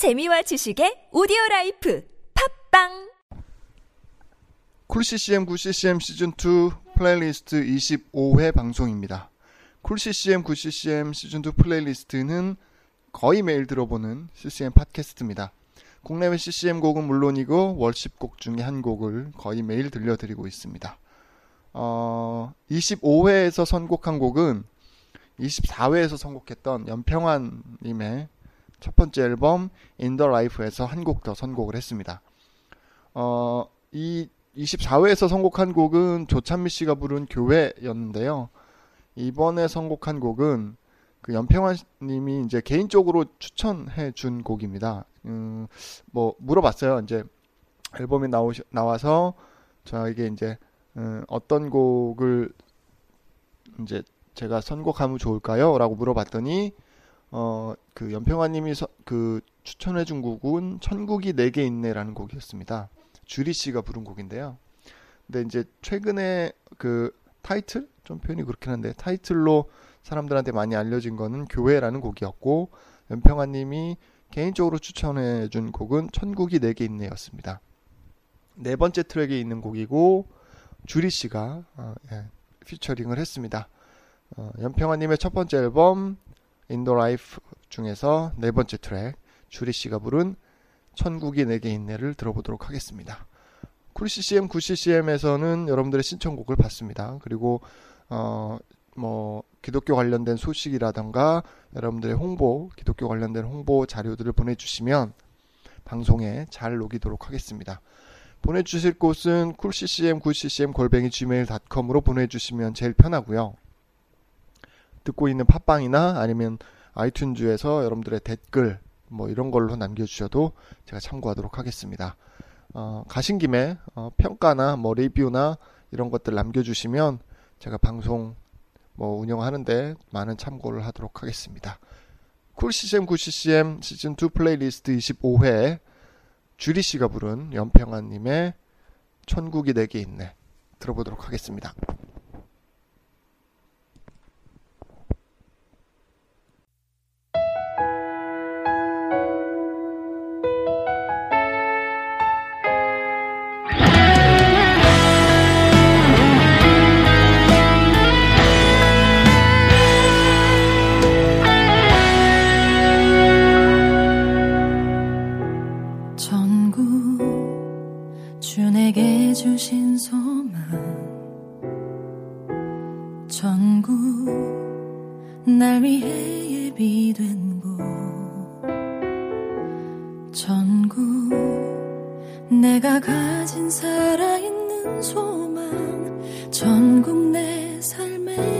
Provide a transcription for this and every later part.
재미와 지식의 오디오 라이프 팟빵 Cool CCM Good CCM 시즌 2 플레이리스트 25회 방송입니다. 쿨CCM 9CCM 시즌 2 플레이리스트는 거의 매일 들어보는 CCM 팟캐스트입니다. 국내외 CCM 곡은 물론이고 worship 곡 중에 한 곡을 거의 매일 들려드리고 있습니다. 어, 25회에서 선곡한 곡은 24회에서 선곡했던 연평환님의 첫 번째 앨범 the Life에서 한 곡 더 선곡을 했습니다. 어, 이 24회에서 선곡한 곡은 조찬미 씨가 부른 교회였는데요. 이번에 선곡한 곡은 그 연평환 님이 이제 개인적으로 추천해 준 곡입니다. 음, 뭐 물어봤어요. 이제 앨범이 나오 나와서 저에게 이제 음, 어떤 곡을 이제 제가 선곡하면 좋을까요? 라고 물어봤더니 어, 그 연평아님이 그 추천해준 곡은 천국이 내게 있네라는 곡이었습니다. 주리 씨가 부른 곡인데요. 근데 이제 최근에 그 타이틀 좀 표현이 그렇긴 한데 타이틀로 사람들한테 많이 알려진 거는 교회라는 곡이었고 연평아님이 개인적으로 추천해준 곡은 천국이 내게 있네였습니다. 네 번째 트랙에 있는 곡이고 주리 씨가 어, 예, 피처링을 했습니다. 어, 연평아님의 첫 번째 앨범 The Life 중에서 네 번째 트랙 주리 씨가 부른 천국이 내게 있네를 들어보도록 하겠습니다. 쿨CCM, 9CCM에서는 여러분들의 신청곡을 받습니다. 그리고 어, 뭐 기독교 관련된 소식이라던가 여러분들의 홍보, 기독교 관련된 홍보 자료들을 보내주시면 방송에 잘 녹이도록 하겠습니다. 보내주실 곳은 쿨ccm, 9ccm 골뱅이 gmail.com으로 보내주시면 제일 편하고요. 듣고 있는 팟빵이나 아니면 아이튠즈에서 여러분들의 댓글 뭐 이런 걸로 남겨주셔도 제가 참고하도록 하겠습니다. 어, 가신 김에 어, 평가나 뭐 리뷰나 이런 것들 남겨주시면 제가 방송 뭐 운영하는데 많은 참고를 하도록 하겠습니다. 쿨CCM 9CCM 시즌 2 플레이리스트 25회 주리 씨가 부른 연평아님의 천국이 내게 있네 들어보도록 하겠습니다. 날 위해 예비된 곳. 전국 내가 가진 살아있는 소망. 전국 내 삶의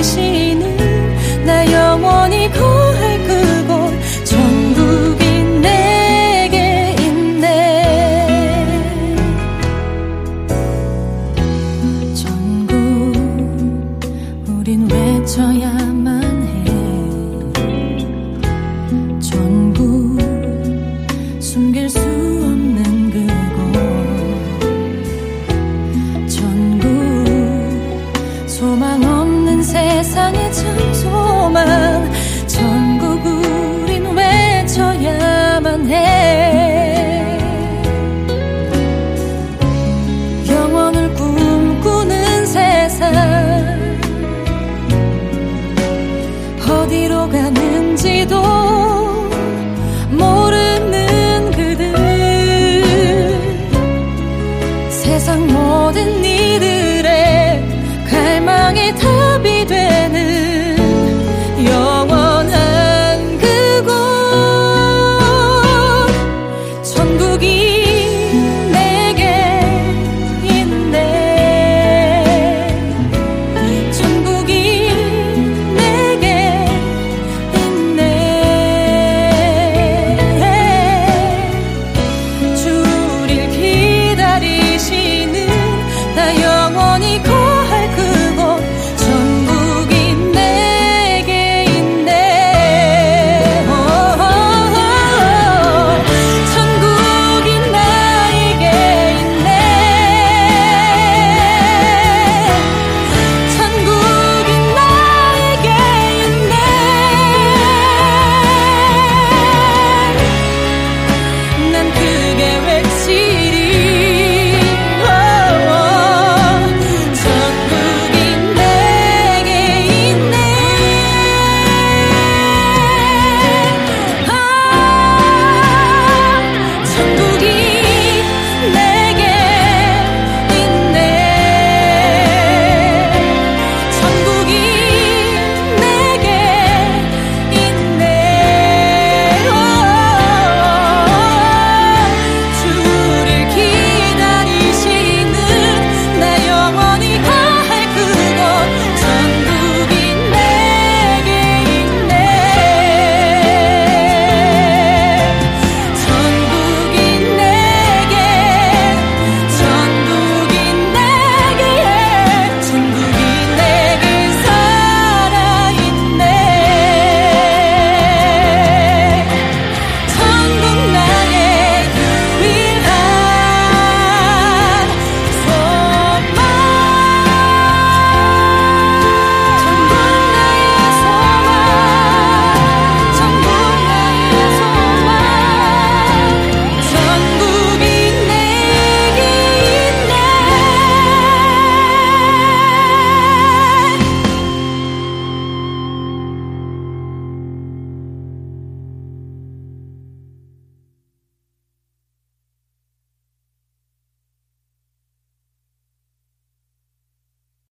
계시는 나 영원히 구할 그곳 전국이 내게 있네. 전국 우린 외쳐야만